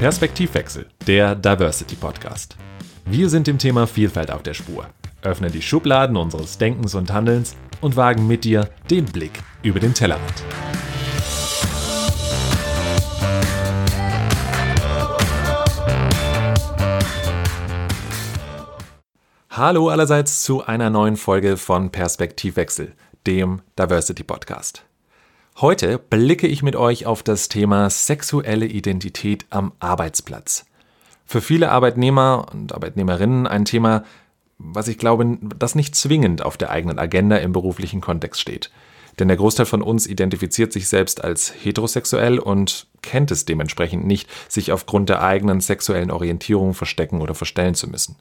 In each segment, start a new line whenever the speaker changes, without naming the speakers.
Perspektivwechsel, der Diversity Podcast. Wir sind dem Thema Vielfalt auf der Spur, öffnen die Schubladen unseres Denkens und Handelns und wagen mit dir den Blick über den Tellerrand. Hallo allerseits zu einer neuen Folge von Perspektivwechsel, dem Diversity Podcast. Heute blicke ich mit euch auf das Thema sexuelle Identität am Arbeitsplatz. Für viele Arbeitnehmer und Arbeitnehmerinnen ein Thema, was ich glaube, das nicht zwingend auf der eigenen Agenda im beruflichen Kontext steht. Denn der Großteil von uns identifiziert sich selbst als heterosexuell und kennt es dementsprechend nicht, sich aufgrund der eigenen sexuellen Orientierung verstecken oder verstellen zu müssen.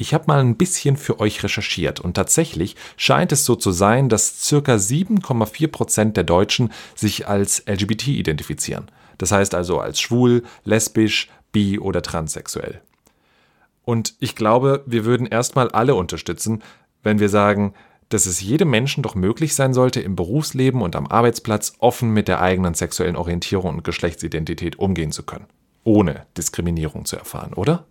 Ich habe mal ein bisschen für euch recherchiert und tatsächlich scheint es so zu sein, dass circa 7,4 Prozent der Deutschen sich als LGBT identifizieren. Das heißt also als schwul, lesbisch, bi oder transsexuell. Und ich glaube, wir würden erstmal alle unterstützen, wenn wir sagen, dass es jedem Menschen doch möglich sein sollte, im Berufsleben und am Arbeitsplatz offen mit der eigenen sexuellen Orientierung und Geschlechtsidentität umgehen zu können, ohne Diskriminierung zu erfahren, oder?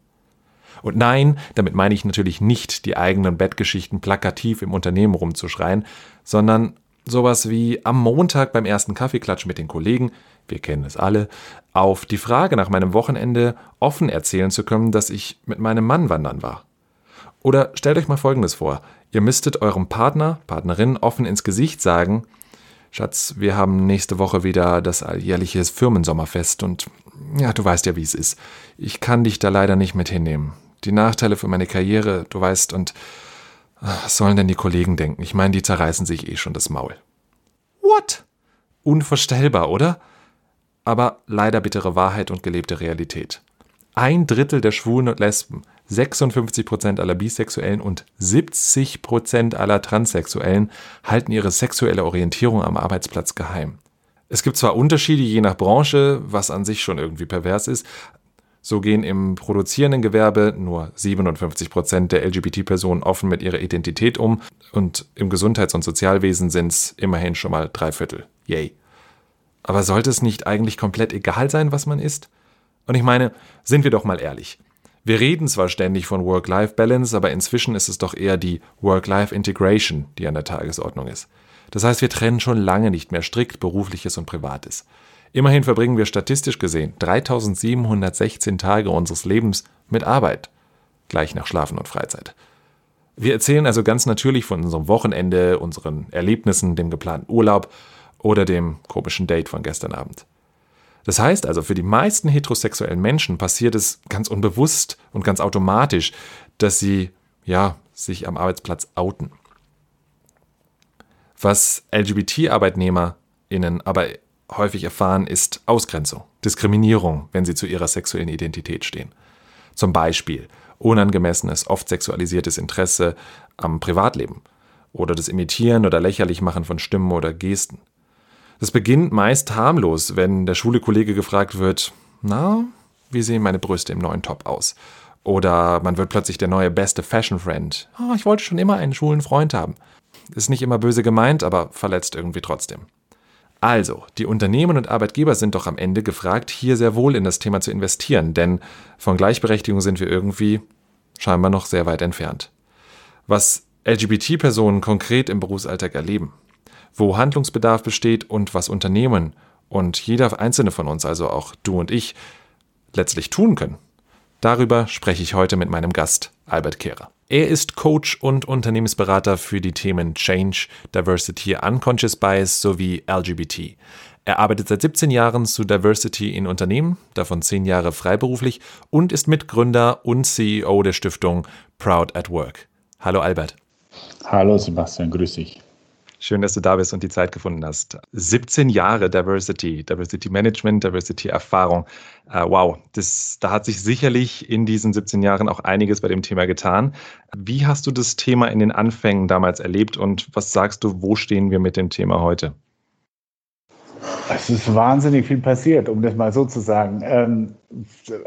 Und nein, damit meine ich natürlich nicht, die eigenen Bettgeschichten plakativ im Unternehmen rumzuschreien, sondern sowas wie am Montag beim ersten Kaffeeklatsch mit den Kollegen, wir kennen es alle, auf die Frage nach meinem Wochenende offen erzählen zu können, dass ich mit meinem Mann wandern war. Oder stellt euch mal Folgendes vor. Ihr müsstet eurem Partner, Partnerin offen ins Gesicht sagen, Schatz, wir haben nächste Woche wieder das alljährliche Firmensommerfest und ja, du weißt ja, wie es ist. Ich kann dich da leider nicht mit hinnehmen die Nachteile für meine Karriere, du weißt, und was sollen denn die Kollegen denken? Ich meine, die zerreißen sich eh schon das Maul. What? Unvorstellbar, oder? Aber leider bittere Wahrheit und gelebte Realität. Ein Drittel der Schwulen und Lesben, 56% aller Bisexuellen und 70% aller Transsexuellen halten ihre sexuelle Orientierung am Arbeitsplatz geheim. Es gibt zwar Unterschiede je nach Branche, was an sich schon irgendwie pervers ist, so gehen im produzierenden Gewerbe nur 57 Prozent der LGBT-Personen offen mit ihrer Identität um und im Gesundheits- und Sozialwesen sind es immerhin schon mal drei Viertel. Yay. Aber sollte es nicht eigentlich komplett egal sein, was man ist? Und ich meine, sind wir doch mal ehrlich. Wir reden zwar ständig von Work-Life-Balance, aber inzwischen ist es doch eher die Work-Life-Integration, die an der Tagesordnung ist. Das heißt, wir trennen schon lange nicht mehr strikt berufliches und privates. Immerhin verbringen wir statistisch gesehen 3716 Tage unseres Lebens mit Arbeit, gleich nach Schlafen und Freizeit. Wir erzählen also ganz natürlich von unserem Wochenende, unseren Erlebnissen, dem geplanten Urlaub oder dem komischen Date von gestern Abend. Das heißt also, für die meisten heterosexuellen Menschen passiert es ganz unbewusst und ganz automatisch, dass sie, ja, sich am Arbeitsplatz outen. Was LGBT-ArbeitnehmerInnen aber häufig erfahren, ist Ausgrenzung, Diskriminierung, wenn sie zu ihrer sexuellen Identität stehen. Zum Beispiel unangemessenes, oft sexualisiertes Interesse am Privatleben oder das Imitieren oder Lächerlichmachen von Stimmen oder Gesten. Das beginnt meist harmlos, wenn der schwule Kollege gefragt wird, na, wie sehen meine Brüste im neuen Top aus? Oder man wird plötzlich der neue beste Fashion Friend. Oh, ich wollte schon immer einen schwulen Freund haben. Ist nicht immer böse gemeint, aber verletzt irgendwie trotzdem. Also, die Unternehmen und Arbeitgeber sind doch am Ende gefragt, hier sehr wohl in das Thema zu investieren, denn von Gleichberechtigung sind wir irgendwie scheinbar noch sehr weit entfernt. Was LGBT-Personen konkret im Berufsalltag erleben, wo Handlungsbedarf besteht und was Unternehmen und jeder einzelne von uns, also auch du und ich, letztlich tun können, darüber spreche ich heute mit meinem Gast Albert Kehrer. Er ist Coach und Unternehmensberater für die Themen Change, Diversity, Unconscious Bias sowie LGBT. Er arbeitet seit 17 Jahren zu Diversity in Unternehmen, davon 10 Jahre freiberuflich und ist Mitgründer und CEO der Stiftung Proud at Work. Hallo Albert.
Hallo Sebastian, grüß dich.
Schön, dass du da bist und die Zeit gefunden hast. 17 Jahre Diversity, Diversity Management, Diversity Erfahrung. Uh, wow, das, da hat sich sicherlich in diesen 17 Jahren auch einiges bei dem Thema getan. Wie hast du das Thema in den Anfängen damals erlebt und was sagst du, wo stehen wir mit dem Thema heute?
Es ist wahnsinnig viel passiert, um das mal so zu sagen. Ähm,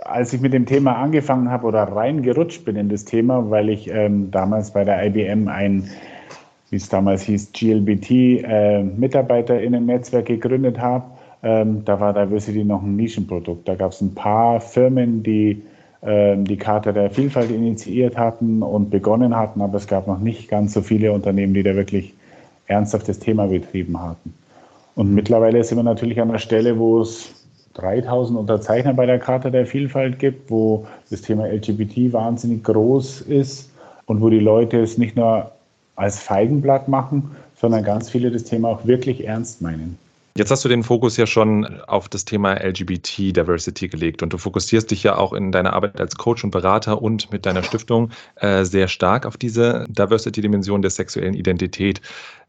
als ich mit dem Thema angefangen habe oder reingerutscht bin in das Thema, weil ich ähm, damals bei der IBM ein wie es damals hieß, GLBT, äh, MitarbeiterInnen-Netzwerk gegründet habe, ähm, da war Diversity noch ein Nischenprodukt. Da gab es ein paar Firmen, die ähm, die Karte der Vielfalt initiiert hatten und begonnen hatten, aber es gab noch nicht ganz so viele Unternehmen, die da wirklich ernsthaft das Thema betrieben hatten. Und mittlerweile sind wir natürlich an der Stelle, wo es 3000 Unterzeichner bei der Karte der Vielfalt gibt, wo das Thema LGBT wahnsinnig groß ist und wo die Leute es nicht nur als Feigenblatt machen, sondern ganz viele das Thema auch wirklich ernst meinen.
Jetzt hast du den Fokus ja schon auf das Thema LGBT-Diversity gelegt und du fokussierst dich ja auch in deiner Arbeit als Coach und Berater und mit deiner Stiftung äh, sehr stark auf diese Diversity-Dimension der sexuellen Identität.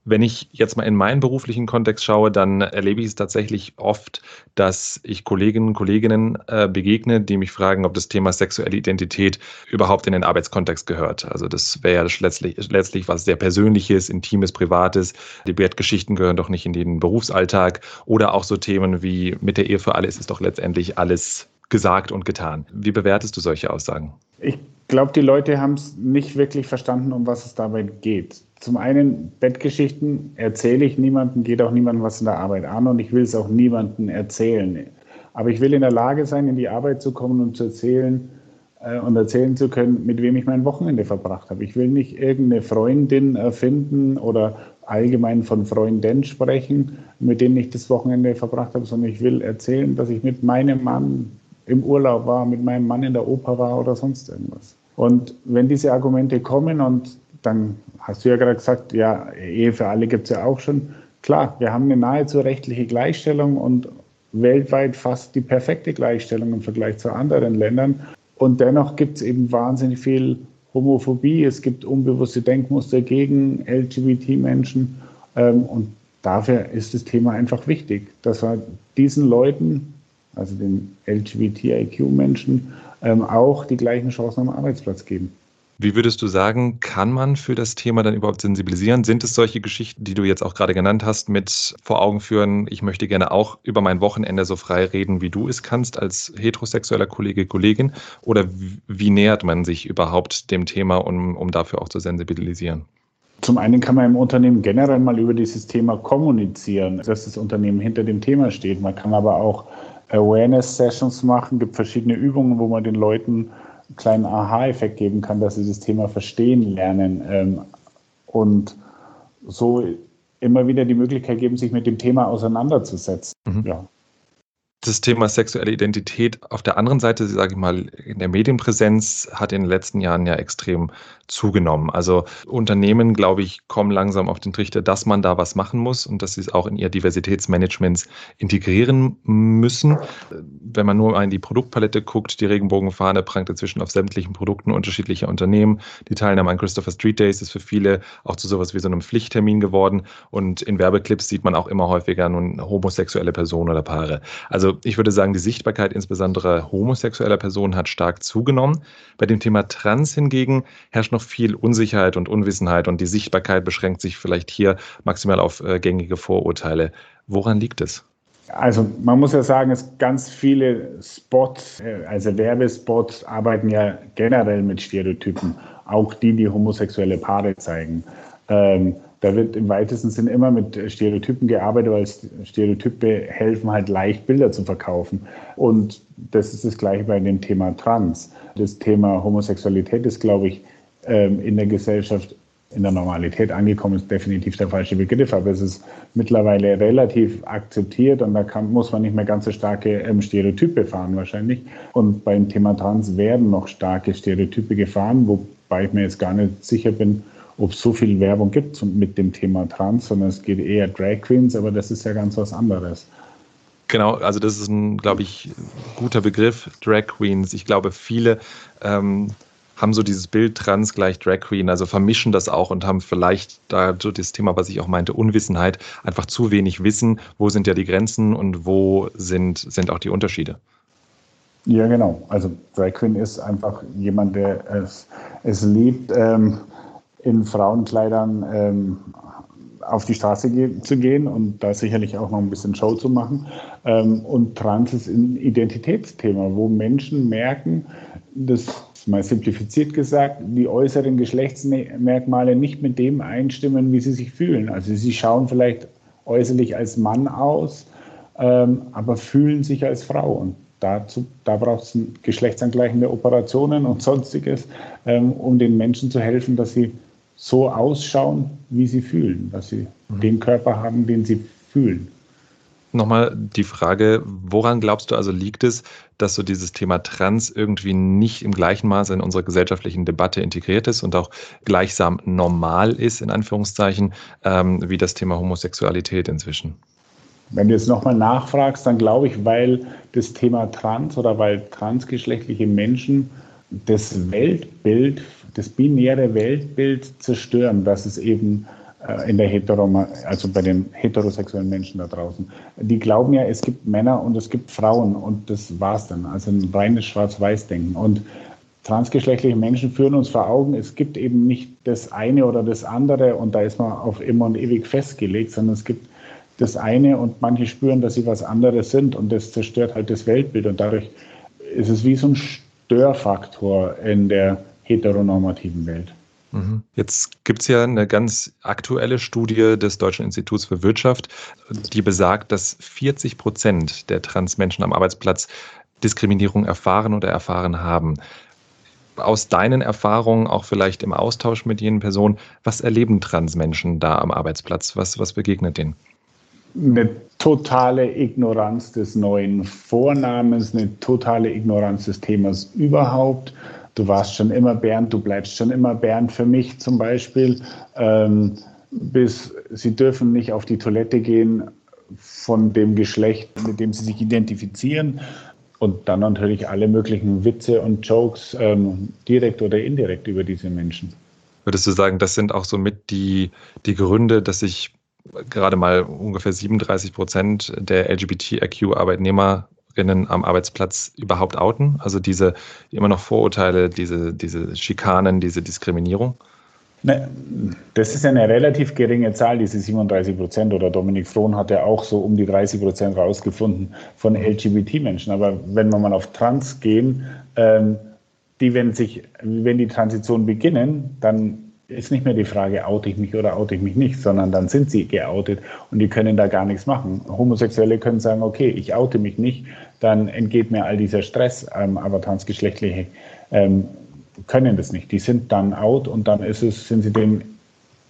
Wenn ich jetzt mal in meinen beruflichen Kontext schaue, dann erlebe ich es tatsächlich oft, dass ich Kolleginnen und Kolleginnen äh, begegne, die mich fragen, ob das Thema sexuelle Identität überhaupt in den Arbeitskontext gehört. Also das wäre ja letztlich, letztlich was sehr Persönliches, Intimes, Privates. Die Bettgeschichten gehören doch nicht in den Berufsalltag. Oder auch so Themen wie mit der Ehe für alle ist es doch letztendlich alles gesagt und getan. Wie bewertest du solche Aussagen?
Ich glaube, die Leute haben es nicht wirklich verstanden, um was es dabei geht. Zum einen, Bettgeschichten erzähle ich niemandem, geht auch niemandem was in der Arbeit an und ich will es auch niemandem erzählen. Aber ich will in der Lage sein, in die Arbeit zu kommen und zu erzählen äh, und erzählen zu können, mit wem ich mein Wochenende verbracht habe. Ich will nicht irgendeine Freundin erfinden oder allgemein von Freunden sprechen, mit denen ich das Wochenende verbracht habe, sondern ich will erzählen, dass ich mit meinem Mann im Urlaub war, mit meinem Mann in der Oper war oder sonst irgendwas. Und wenn diese Argumente kommen und dann hast du ja gerade gesagt, ja, Ehe für alle gibt es ja auch schon. Klar, wir haben eine nahezu rechtliche Gleichstellung und weltweit fast die perfekte Gleichstellung im Vergleich zu anderen Ländern. Und dennoch gibt es eben wahnsinnig viel Homophobie, es gibt unbewusste Denkmuster gegen LGBT-Menschen. Ähm, und dafür ist das Thema einfach wichtig, dass wir diesen Leuten also den LGBTIQ-Menschen, ähm, auch die gleichen Chancen am Arbeitsplatz geben.
Wie würdest du sagen, kann man für das Thema dann überhaupt sensibilisieren? Sind es solche Geschichten, die du jetzt auch gerade genannt hast, mit vor Augen führen, ich möchte gerne auch über mein Wochenende so frei reden, wie du es kannst als heterosexueller Kollege, Kollegin? Oder wie nähert man sich überhaupt dem Thema, um, um dafür auch zu sensibilisieren?
Zum einen kann man im Unternehmen generell mal über dieses Thema kommunizieren, dass das Unternehmen hinter dem Thema steht. Man kann aber auch Awareness-Sessions machen, gibt verschiedene Übungen, wo man den Leuten kleinen Aha-Effekt geben kann, dass sie das Thema verstehen lernen ähm, und so immer wieder die Möglichkeit geben, sich mit dem Thema auseinanderzusetzen. Mhm. Ja
das Thema sexuelle Identität auf der anderen Seite, sage ich mal, in der Medienpräsenz hat in den letzten Jahren ja extrem zugenommen. Also Unternehmen, glaube ich, kommen langsam auf den Trichter, dass man da was machen muss und dass sie es auch in ihr Diversitätsmanagement integrieren müssen. Wenn man nur in die Produktpalette guckt, die Regenbogenfahne prangt inzwischen auf sämtlichen Produkten unterschiedlicher Unternehmen. Die Teilnahme an Christopher Street Days ist für viele auch zu sowas wie so einem Pflichttermin geworden und in Werbeclips sieht man auch immer häufiger nun homosexuelle Personen oder Paare. Also also ich würde sagen, die Sichtbarkeit insbesondere homosexueller Personen hat stark zugenommen. Bei dem Thema Trans hingegen herrscht noch viel Unsicherheit und Unwissenheit und die Sichtbarkeit beschränkt sich vielleicht hier maximal auf äh, gängige Vorurteile. Woran liegt es?
Also man muss ja sagen, es ganz viele Spots, äh, also Werbespots arbeiten ja generell mit Stereotypen, auch die, die homosexuelle Paare zeigen. Ähm, da wird im weitesten Sinn immer mit Stereotypen gearbeitet, weil Stereotype helfen halt leicht Bilder zu verkaufen. Und das ist das gleiche bei dem Thema Trans. Das Thema Homosexualität ist, glaube ich, ähm, in der Gesellschaft in der Normalität angekommen ist definitiv der falsche Begriff, aber es ist mittlerweile relativ akzeptiert und da kann, muss man nicht mehr ganz so starke ähm, Stereotype fahren wahrscheinlich. Und beim Thema Trans werden noch starke Stereotype gefahren, wobei ich mir jetzt gar nicht sicher bin, ob es so viel Werbung gibt mit dem Thema Trans, sondern es geht eher Drag Queens, aber das ist ja ganz was anderes.
Genau, also das ist ein, glaube ich, guter Begriff, Drag Queens. Ich glaube, viele ähm, haben so dieses Bild Trans gleich Drag Queen, also vermischen das auch und haben vielleicht da so das Thema, was ich auch meinte, Unwissenheit, einfach zu wenig Wissen, wo sind ja die Grenzen und wo sind, sind auch die Unterschiede.
Ja, genau. Also Drag Queen ist einfach jemand, der es, es liebt, ähm, in Frauenkleidern ähm, auf die Straße ge zu gehen und da sicherlich auch noch ein bisschen Show zu machen. Ähm, und Trans ist ein Identitätsthema, wo Menschen merken, das mal simplifiziert gesagt, die äußeren Geschlechtsmerkmale nicht mit dem einstimmen, wie sie sich fühlen. Also sie schauen vielleicht äußerlich als Mann aus, ähm, aber fühlen sich als Frau. Und dazu, da braucht es geschlechtsangleichende Operationen und sonstiges, ähm, um den Menschen zu helfen, dass sie so ausschauen, wie sie fühlen, dass sie mhm. den Körper haben, den sie fühlen.
Nochmal die Frage, woran glaubst du also liegt es, dass so dieses Thema Trans irgendwie nicht im gleichen Maße in unserer gesellschaftlichen Debatte integriert ist und auch gleichsam normal ist, in Anführungszeichen, ähm, wie das Thema Homosexualität inzwischen?
Wenn du jetzt nochmal nachfragst, dann glaube ich, weil das Thema Trans oder weil transgeschlechtliche Menschen das Weltbild, das binäre Weltbild zerstören, dass es eben äh, in der Hetero, also bei den heterosexuellen Menschen da draußen. Die glauben ja, es gibt Männer und es gibt Frauen und das war's dann. Also ein reines Schwarz-Weiß-Denken. Und transgeschlechtliche Menschen führen uns vor Augen, es gibt eben nicht das eine oder das andere und da ist man auf immer und ewig festgelegt, sondern es gibt das eine und manche spüren, dass sie was anderes sind und das zerstört halt das Weltbild und dadurch ist es wie so ein Störfaktor in der heteronormativen Welt.
Mhm. Jetzt gibt es ja eine ganz aktuelle Studie des Deutschen Instituts für Wirtschaft, die besagt, dass 40 Prozent der Transmenschen am Arbeitsplatz Diskriminierung erfahren oder erfahren haben. Aus deinen Erfahrungen, auch vielleicht im Austausch mit jenen Personen, was erleben Transmenschen da am Arbeitsplatz? Was, was begegnet denen?
Eine totale Ignoranz des neuen Vornamens, eine totale Ignoranz des Themas überhaupt du warst schon immer Bernd, du bleibst schon immer Bernd für mich zum Beispiel, ähm, bis sie dürfen nicht auf die Toilette gehen von dem Geschlecht, mit dem sie sich identifizieren. Und dann natürlich alle möglichen Witze und Jokes ähm, direkt oder indirekt über diese Menschen.
Würdest du sagen, das sind auch so mit die, die Gründe, dass sich gerade mal ungefähr 37 Prozent der LGBTIQ-Arbeitnehmer Arbeiterinnen am Arbeitsplatz überhaupt outen? Also diese immer noch Vorurteile, diese, diese Schikanen, diese Diskriminierung?
Ne, das ist eine relativ geringe Zahl, diese 37 Prozent. Oder Dominik Frohn hat ja auch so um die 30 Prozent rausgefunden von LGBT-Menschen. Aber wenn wir mal auf Trans gehen, ähm, die, wenn, sich, wenn die Transition beginnen, dann ist nicht mehr die Frage, oute ich mich oder oute ich mich nicht, sondern dann sind sie geoutet und die können da gar nichts machen. Homosexuelle können sagen, okay, ich oute mich nicht, dann entgeht mir all dieser Stress, ähm, aber transgeschlechtliche ähm, können das nicht. Die sind dann out und dann ist es, sind sie dem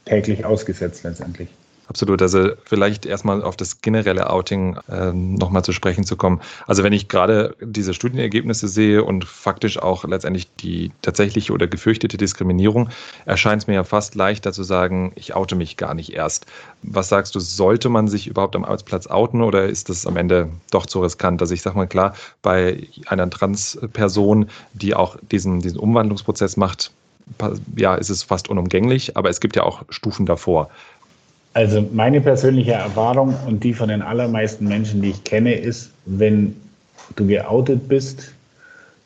täglich ausgesetzt letztendlich.
Absolut. Also vielleicht erstmal auf das generelle Outing äh, nochmal zu sprechen zu kommen. Also wenn ich gerade diese Studienergebnisse sehe und faktisch auch letztendlich die tatsächliche oder gefürchtete Diskriminierung, erscheint es mir ja fast leichter zu sagen, ich oute mich gar nicht erst. Was sagst du, sollte man sich überhaupt am Arbeitsplatz outen oder ist das am Ende doch zu riskant? Also ich sage mal klar, bei einer Transperson, die auch diesen, diesen Umwandlungsprozess macht, ja, ist es fast unumgänglich, aber es gibt ja auch Stufen davor.
Also meine persönliche Erfahrung und die von den allermeisten Menschen, die ich kenne, ist, wenn du geoutet bist,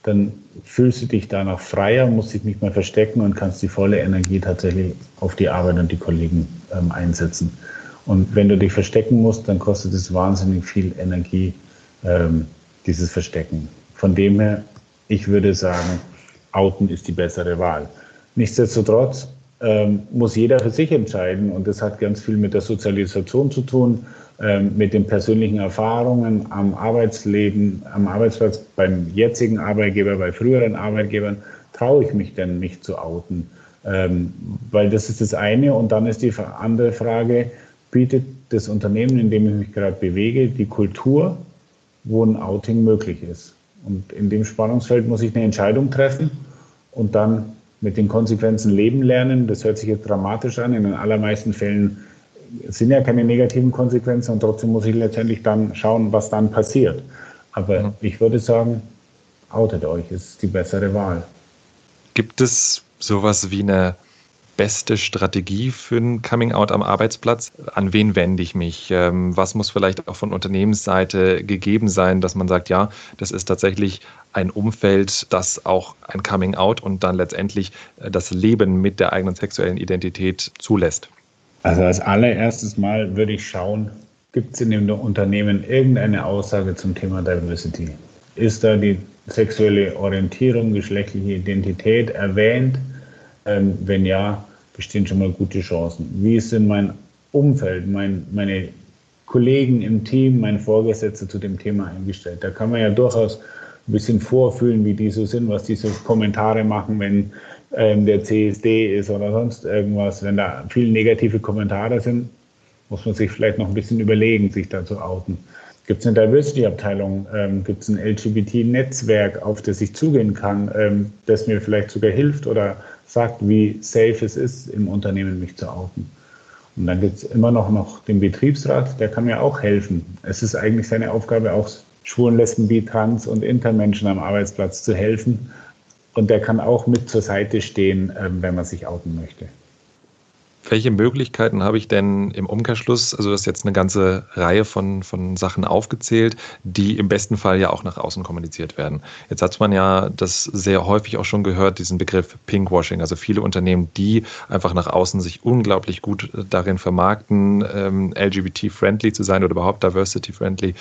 dann fühlst du dich danach freier, musst dich nicht mehr verstecken und kannst die volle Energie tatsächlich auf die Arbeit und die Kollegen ähm, einsetzen. Und wenn du dich verstecken musst, dann kostet es wahnsinnig viel Energie, ähm, dieses Verstecken. Von dem her, ich würde sagen, outen ist die bessere Wahl. Nichtsdestotrotz ähm, muss jeder für sich entscheiden. Und das hat ganz viel mit der Sozialisation zu tun, ähm, mit den persönlichen Erfahrungen am Arbeitsleben, am Arbeitsplatz, beim jetzigen Arbeitgeber, bei früheren Arbeitgebern. Traue ich mich denn, mich zu outen? Ähm, weil das ist das eine. Und dann ist die andere Frage, bietet das Unternehmen, in dem ich mich gerade bewege, die Kultur, wo ein Outing möglich ist? Und in dem Spannungsfeld muss ich eine Entscheidung treffen und dann mit den Konsequenzen leben lernen. Das hört sich jetzt dramatisch an. In den allermeisten Fällen sind ja keine negativen Konsequenzen und trotzdem muss ich letztendlich dann schauen, was dann passiert. Aber mhm. ich würde sagen, outet euch, ist die bessere Wahl.
Gibt es sowas wie eine beste Strategie für ein Coming Out am Arbeitsplatz? An wen wende ich mich? Ähm, was muss vielleicht auch von Unternehmensseite gegeben sein, dass man sagt, ja, das ist tatsächlich ein Umfeld, das auch ein Coming Out und dann letztendlich äh, das Leben mit der eigenen sexuellen Identität zulässt?
Also als allererstes Mal würde ich schauen, gibt es in dem Unternehmen irgendeine Aussage zum Thema Diversity? ist da die sexuelle Orientierung, geschlechtliche Identität erwähnt? Ähm, wenn ja, bestehen schon mal gute Chancen. Wie ist denn mein Umfeld, mein, meine Kollegen im Team, mein Vorgesetzter zu dem Thema eingestellt? Da kann man ja durchaus ein bisschen vorfühlen, wie die so sind, was die so Kommentare machen, wenn ähm, der CSD ist oder sonst irgendwas. Wenn da viele negative Kommentare sind, muss man sich vielleicht noch ein bisschen überlegen, sich da zu outen. Gibt es eine Diversity-Abteilung? Ähm, Gibt es ein LGBT-Netzwerk, auf das ich zugehen kann, ähm, das mir vielleicht sogar hilft oder sagt, wie safe es ist, im Unternehmen mich zu outen? Und dann gibt es immer noch, noch den Betriebsrat, der kann mir auch helfen. Es ist eigentlich seine Aufgabe, auch Schwulen, Lesben, Bi, Trans und Intermenschen am Arbeitsplatz zu helfen. Und der kann auch mit zur Seite stehen, ähm, wenn man sich outen möchte.
Welche Möglichkeiten habe ich denn im Umkehrschluss? Also, du hast jetzt eine ganze Reihe von, von Sachen aufgezählt, die im besten Fall ja auch nach außen kommuniziert werden. Jetzt hat man ja das sehr häufig auch schon gehört, diesen Begriff Pinkwashing. Also viele Unternehmen, die einfach nach außen sich unglaublich gut darin vermarkten, ähm, LGBT-friendly zu sein oder überhaupt diversity-friendly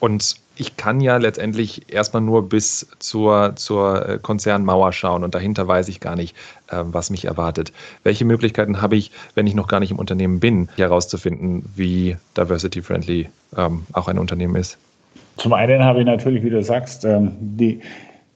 und ich kann ja letztendlich erstmal nur bis zur, zur äh, Konzernmauer schauen und dahinter weiß ich gar nicht, äh, was mich erwartet. Welche Möglichkeiten habe ich, wenn ich noch gar nicht im Unternehmen bin, herauszufinden, wie diversity-friendly ähm, auch ein Unternehmen ist?
Zum einen habe ich natürlich, wie du sagst, ähm, die,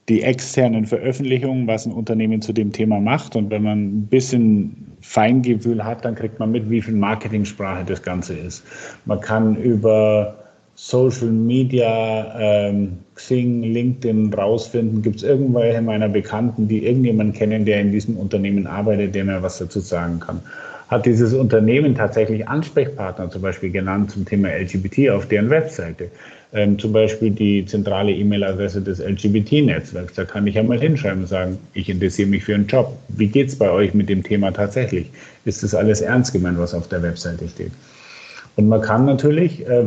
die externen Veröffentlichungen, was ein Unternehmen zu dem Thema macht. Und wenn man ein bisschen Feingefühl hat, dann kriegt man mit, wie viel Marketingsprache das Ganze ist. Man kann über Social Media, ähm, Xing, LinkedIn rausfinden? Gibt es irgendwelche meiner Bekannten, die irgendjemanden kennen, der in diesem Unternehmen arbeitet, der mir was dazu sagen kann? Hat dieses Unternehmen tatsächlich Ansprechpartner zum Beispiel genannt zum Thema LGBT auf deren Webseite? Ähm, zum Beispiel die zentrale E-Mail-Adresse des LGBT-Netzwerks. Da kann ich ja mal hinschreiben und sagen, ich interessiere mich für einen Job. Wie geht es bei euch mit dem Thema tatsächlich? Ist das alles ernst gemeint, was auf der Webseite steht? Und man kann natürlich, äh,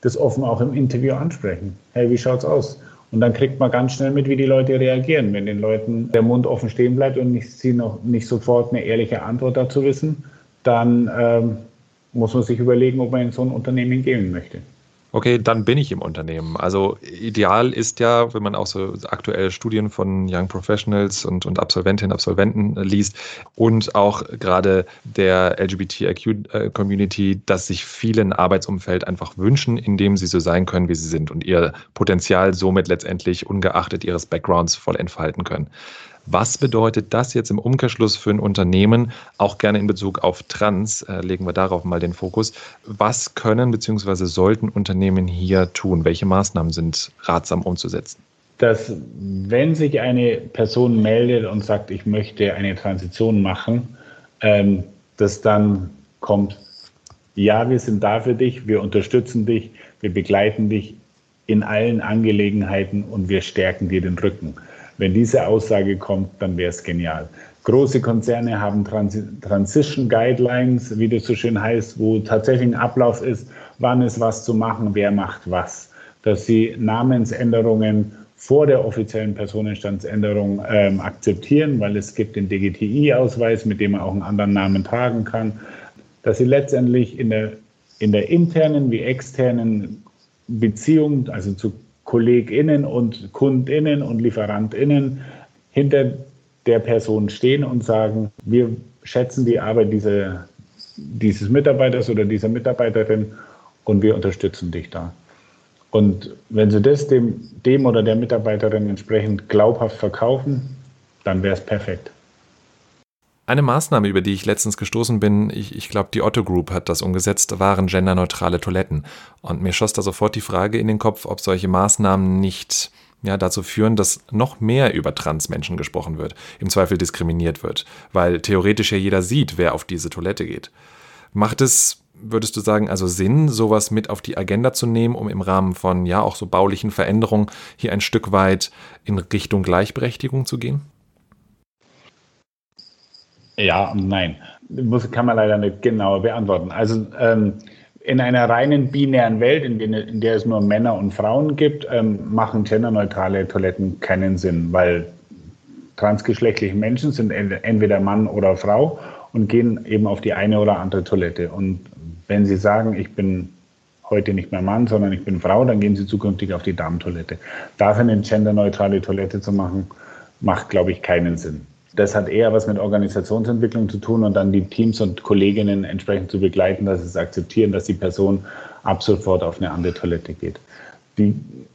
das offen auch im Interview ansprechen. Hey, wie schaut's aus? Und dann kriegt man ganz schnell mit, wie die Leute reagieren. Wenn den Leuten der Mund offen stehen bleibt und nicht, sie noch nicht sofort eine ehrliche Antwort dazu wissen, dann ähm, muss man sich überlegen, ob man in so ein Unternehmen gehen möchte
okay, dann bin ich im Unternehmen. Also ideal ist ja, wenn man auch so aktuelle Studien von Young Professionals und, und Absolventinnen Absolventen liest und auch gerade der LGBTIQ-Community, dass sich viele ein Arbeitsumfeld einfach wünschen, in dem sie so sein können, wie sie sind und ihr Potenzial somit letztendlich ungeachtet ihres Backgrounds voll entfalten können. Was bedeutet das jetzt im Umkehrschluss für ein Unternehmen, auch gerne in Bezug auf Trans, äh, legen wir darauf mal den Fokus. Was können bzw. sollten Unternehmen hier tun? Welche Maßnahmen sind ratsam umzusetzen?
Dass, wenn sich eine Person meldet und sagt, ich möchte eine Transition machen, ähm, dass dann kommt, ja, wir sind da für dich, wir unterstützen dich, wir begleiten dich in allen Angelegenheiten und wir stärken dir den Rücken. Wenn diese Aussage kommt, dann wäre es genial. Große Konzerne haben Transi Transition Guidelines, wie das so schön heißt, wo tatsächlich ein Ablauf ist, wann ist was zu machen, wer macht was. Dass sie Namensänderungen vor der offiziellen Personenstandsänderung ähm, akzeptieren, weil es gibt den DGTI-Ausweis, mit dem man auch einen anderen Namen tragen kann. Dass sie letztendlich in der, in der internen wie externen Beziehung, also zu KollegInnen und KundInnen und LieferantInnen hinter der Person stehen und sagen, wir schätzen die Arbeit dieser, dieses Mitarbeiters oder dieser Mitarbeiterin und wir unterstützen dich da. Und wenn Sie das dem, dem oder der Mitarbeiterin entsprechend glaubhaft verkaufen, dann wäre es perfekt.
Eine Maßnahme, über die ich letztens gestoßen bin, ich, ich glaube, die Otto Group hat das umgesetzt, waren genderneutrale Toiletten. Und mir schoss da sofort die Frage in den Kopf, ob solche Maßnahmen nicht ja, dazu führen, dass noch mehr über Transmenschen gesprochen wird, im Zweifel diskriminiert wird, weil theoretisch ja jeder sieht, wer auf diese Toilette geht. Macht es, würdest du sagen, also Sinn, sowas mit auf die Agenda zu nehmen, um im Rahmen von ja auch so baulichen Veränderungen hier ein Stück weit in Richtung Gleichberechtigung zu gehen?
Ja und nein. Das kann man leider nicht genau beantworten. Also ähm, in einer reinen binären Welt, in, den, in, der es nur Männer und Frauen gibt, ähm, machen genderneutrale Toiletten keinen Sinn, weil transgeschlechtliche Menschen sind entweder Mann oder Frau und gehen eben auf die eine oder andere Toilette. Und wenn sie sagen, ich bin heute nicht mehr Mann, sondern ich bin Frau, dann gehen Sie zukünftig auf die Damentoilette. Dafür eine genderneutrale Toilette zu machen, macht, glaube ich, keinen Sinn. Das hat eher was mit Organisationsentwicklung zu tun und dann die Teams und Kolleginnen entsprechend zu begleiten, dass sie es akzeptieren, dass die Person ab sofort auf eine andere Toilette geht. Die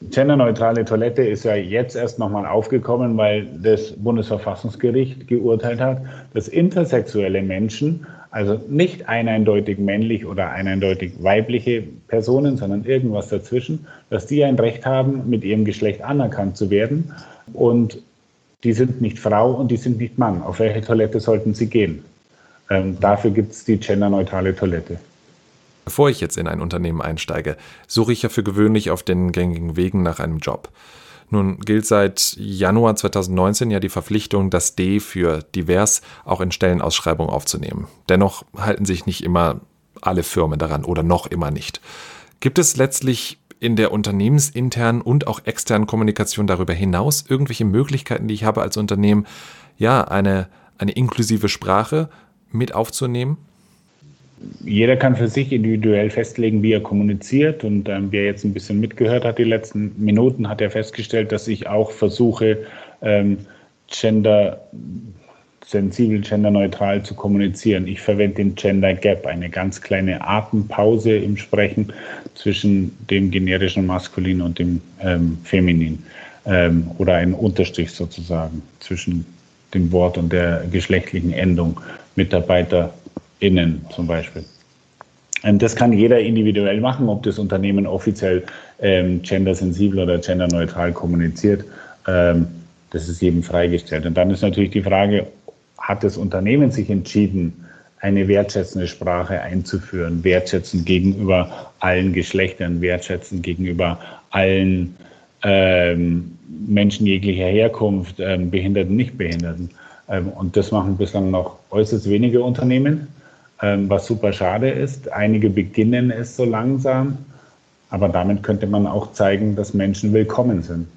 genderneutrale Toilette ist ja jetzt erst nochmal aufgekommen, weil das Bundesverfassungsgericht geurteilt hat, dass intersexuelle Menschen, also nicht eindeutig männlich oder eindeutig weibliche Personen, sondern irgendwas dazwischen, dass die ein Recht haben, mit ihrem Geschlecht anerkannt zu werden. Und die sind nicht Frau und die sind nicht Mann. Auf welche Toilette sollten sie gehen? Ähm, dafür gibt es die genderneutrale Toilette.
Bevor ich jetzt in ein Unternehmen einsteige, suche ich ja für gewöhnlich auf den gängigen Wegen nach einem Job. Nun gilt seit Januar 2019 ja die Verpflichtung, das D für divers auch in Stellenausschreibungen aufzunehmen. Dennoch halten sich nicht immer alle Firmen daran oder noch immer nicht. Gibt es letztlich in der unternehmensinternen und auch externen Kommunikation darüber hinaus irgendwelche Möglichkeiten, die ich habe als Unternehmen, ja, eine, eine inklusive Sprache mit aufzunehmen?
jeder kann für sich individuell festlegen, wie er kommuniziert. Und ähm, wer jetzt ein bisschen mitgehört hat, die letzten Minuten, hat er festgestellt, dass ich auch versuche, ähm, gender sensibel, genderneutral zu kommunizieren. Ich verwende den Gender Gap, eine ganz kleine Atempause im Sprechen zwischen dem generischen Maskulin und dem ähm, Feminin ähm, oder ein Unterstrich sozusagen zwischen dem Wort und der geschlechtlichen Endung Mitarbeiter innen zum Beispiel. Ähm, das kann jeder individuell machen, ob das Unternehmen offiziell ähm, gendersensibel oder genderneutral kommuniziert. Ähm, das ist jedem freigestellt. Und dann ist natürlich die Frage, hat das Unternehmen sich entschieden, eine wertschätzende Sprache einzuführen, wertschätzend gegenüber allen Geschlechtern, wertschätzend gegenüber allen ähm, Menschen jeglicher Herkunft, ähm, Behinderten, Nichtbehinderten. Ähm, und das machen bislang noch äußerst wenige Unternehmen. Ähm, was super schade ist. Einige beginnen es so langsam, aber damit könnte man auch zeigen, dass Menschen willkommen sind.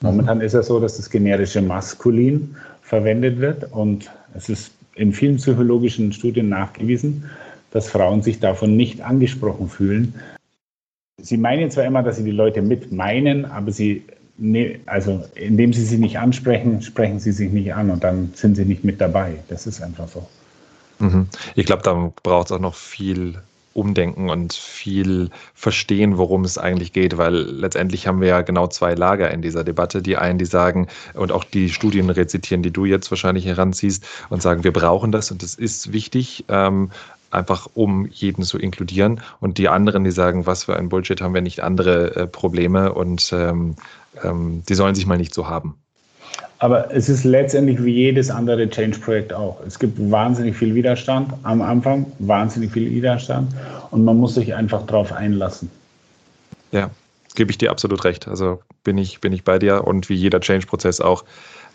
Momentan ist es so, dass das generische Maskulin verwendet wird und es ist in vielen psychologischen Studien nachgewiesen, dass Frauen sich davon nicht angesprochen fühlen. Sie meinen zwar immer, dass sie die Leute mit meinen, aber sie, ne, also indem sie sie nicht ansprechen, sprechen sie sich nicht an und dann sind sie nicht mit dabei. Das ist einfach so.
Mhm. Ich glaube, da braucht es auch noch viel Umdenken und viel Verstehen, worum es eigentlich geht, weil letztendlich haben wir ja genau zwei Lager in dieser Debatte. Die einen, die sagen und auch die Studien rezitieren, die du jetzt wahrscheinlich heranziehst und sagen, wir brauchen das und das ist wichtig. Ähm, einfach um jeden zu inkludieren. Und die anderen, die sagen, was für ein Bullshit, haben wir nicht andere äh, Probleme und ähm, ähm, die sollen sich mal nicht so haben.
Aber es ist letztendlich wie jedes andere Change-Projekt auch. Es gibt wahnsinnig viel Widerstand am Anfang, wahnsinnig viel Widerstand und man muss sich einfach darauf einlassen.
Ja, gebe ich dir absolut recht. Also bin ich, bin ich bei dir und wie jeder Change-Prozess auch,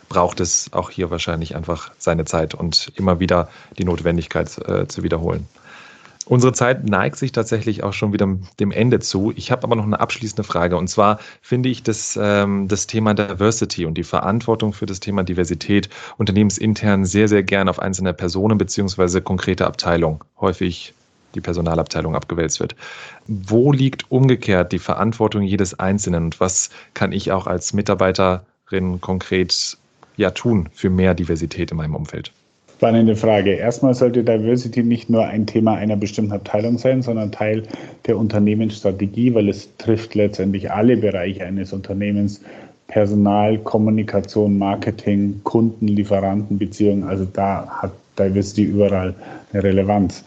braucht es auch hier wahrscheinlich einfach seine Zeit und immer wieder die Notwendigkeit äh, zu wiederholen. Unsere Zeit neigt sich tatsächlich auch schon wieder dem Ende zu. Ich habe aber noch eine abschließende Frage. Und zwar finde ich das, ähm, das Thema Diversity und die Verantwortung für das Thema Diversität unternehmensintern sehr, sehr gern auf einzelne Personen beziehungsweise konkrete Abteilungen, häufig die Personalabteilung abgewälzt wird. Wo liegt umgekehrt die Verantwortung jedes Einzelnen und was kann ich auch als Mitarbeiterin konkret ja tun für mehr Diversität in meinem Umfeld?
Spannende Frage. Erstmal sollte Diversity nicht nur ein Thema einer bestimmten Abteilung sein, sondern Teil der Unternehmensstrategie, weil es trifft letztendlich alle Bereiche eines Unternehmens. Personal, Kommunikation, Marketing, Kunden, Lieferanten, Beziehungen. Also da hat Diversity überall eine Relevanz.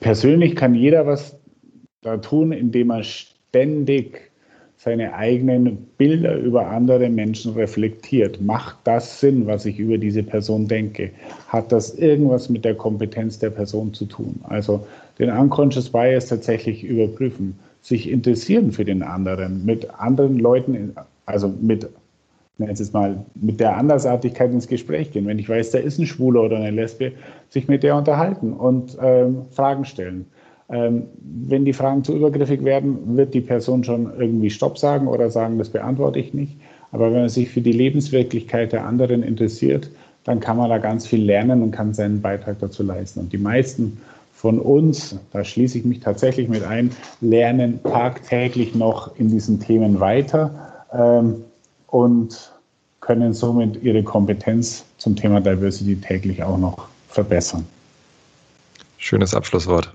Persönlich kann jeder was da tun, indem er ständig seine eigenen Bilder über andere Menschen reflektiert. Macht das Sinn, was ich über diese Person denke? Hat das irgendwas mit der Kompetenz der Person zu tun? Also den Unconscious Bias tatsächlich überprüfen, sich interessieren für den anderen, mit anderen Leuten, also mit jetzt mal, mit der Andersartigkeit ins Gespräch gehen. Wenn ich weiß, da ist ein Schwuler oder eine Lesbe, sich mit der unterhalten und ähm, Fragen stellen. Ähm, wenn die Fragen zu übergriffig werden, wird die Person schon irgendwie Stopp sagen oder sagen, das beantworte ich nicht. Aber wenn man sich für die Lebenswirklichkeit der anderen interessiert, dann kann man da ganz viel lernen und kann seinen Beitrag dazu leisten. Und die meisten von uns, da schließe ich mich tatsächlich mit ein, lernen tagtäglich noch in diesen Themen weiter ähm, und können somit ihre Kompetenz zum Thema Diversity täglich auch noch verbessern.
Schönes Abschlusswort.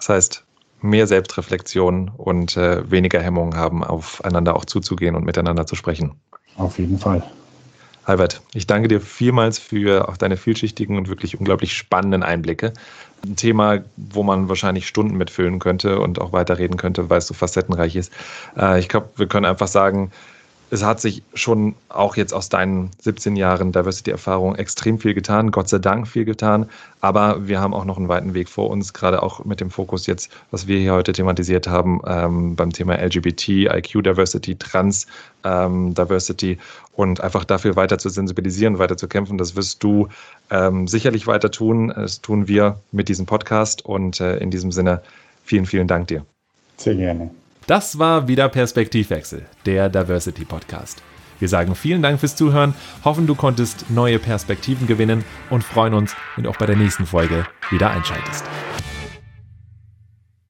Das heißt, mehr Selbstreflexion und äh, weniger Hemmungen haben, aufeinander auch zuzugehen und miteinander zu sprechen.
Auf jeden Fall.
Albert, ich danke dir vielmals für auch deine vielschichtigen und wirklich unglaublich spannenden Einblicke. Ein Thema, wo man wahrscheinlich Stunden mitfüllen könnte und auch weiterreden könnte, weil es so facettenreich ist. Äh, ich glaube, wir können einfach sagen, es hat sich schon auch jetzt aus deinen 17 Jahren Diversity-Erfahrung extrem viel getan, Gott sei Dank viel getan, aber wir haben auch noch einen weiten Weg vor uns, gerade auch mit dem Fokus jetzt, was wir hier heute thematisiert haben, ähm, beim Thema LGBT, IQ Diversity, Trans ähm, und einfach dafür weiter zu sensibilisieren, weiter zu kämpfen. Das wirst du ähm, sicherlich weiter tun. Das tun wir mit diesem Podcast und äh, in diesem Sinne vielen, vielen Dank dir.
Sehr gerne.
Das war wieder Perspektivwechsel, der Diversity Podcast. Wir sagen vielen Dank fürs Zuhören, hoffen du konntest neue Perspektiven gewinnen und freuen uns, wenn du auch bei der nächsten Folge wieder einschaltest.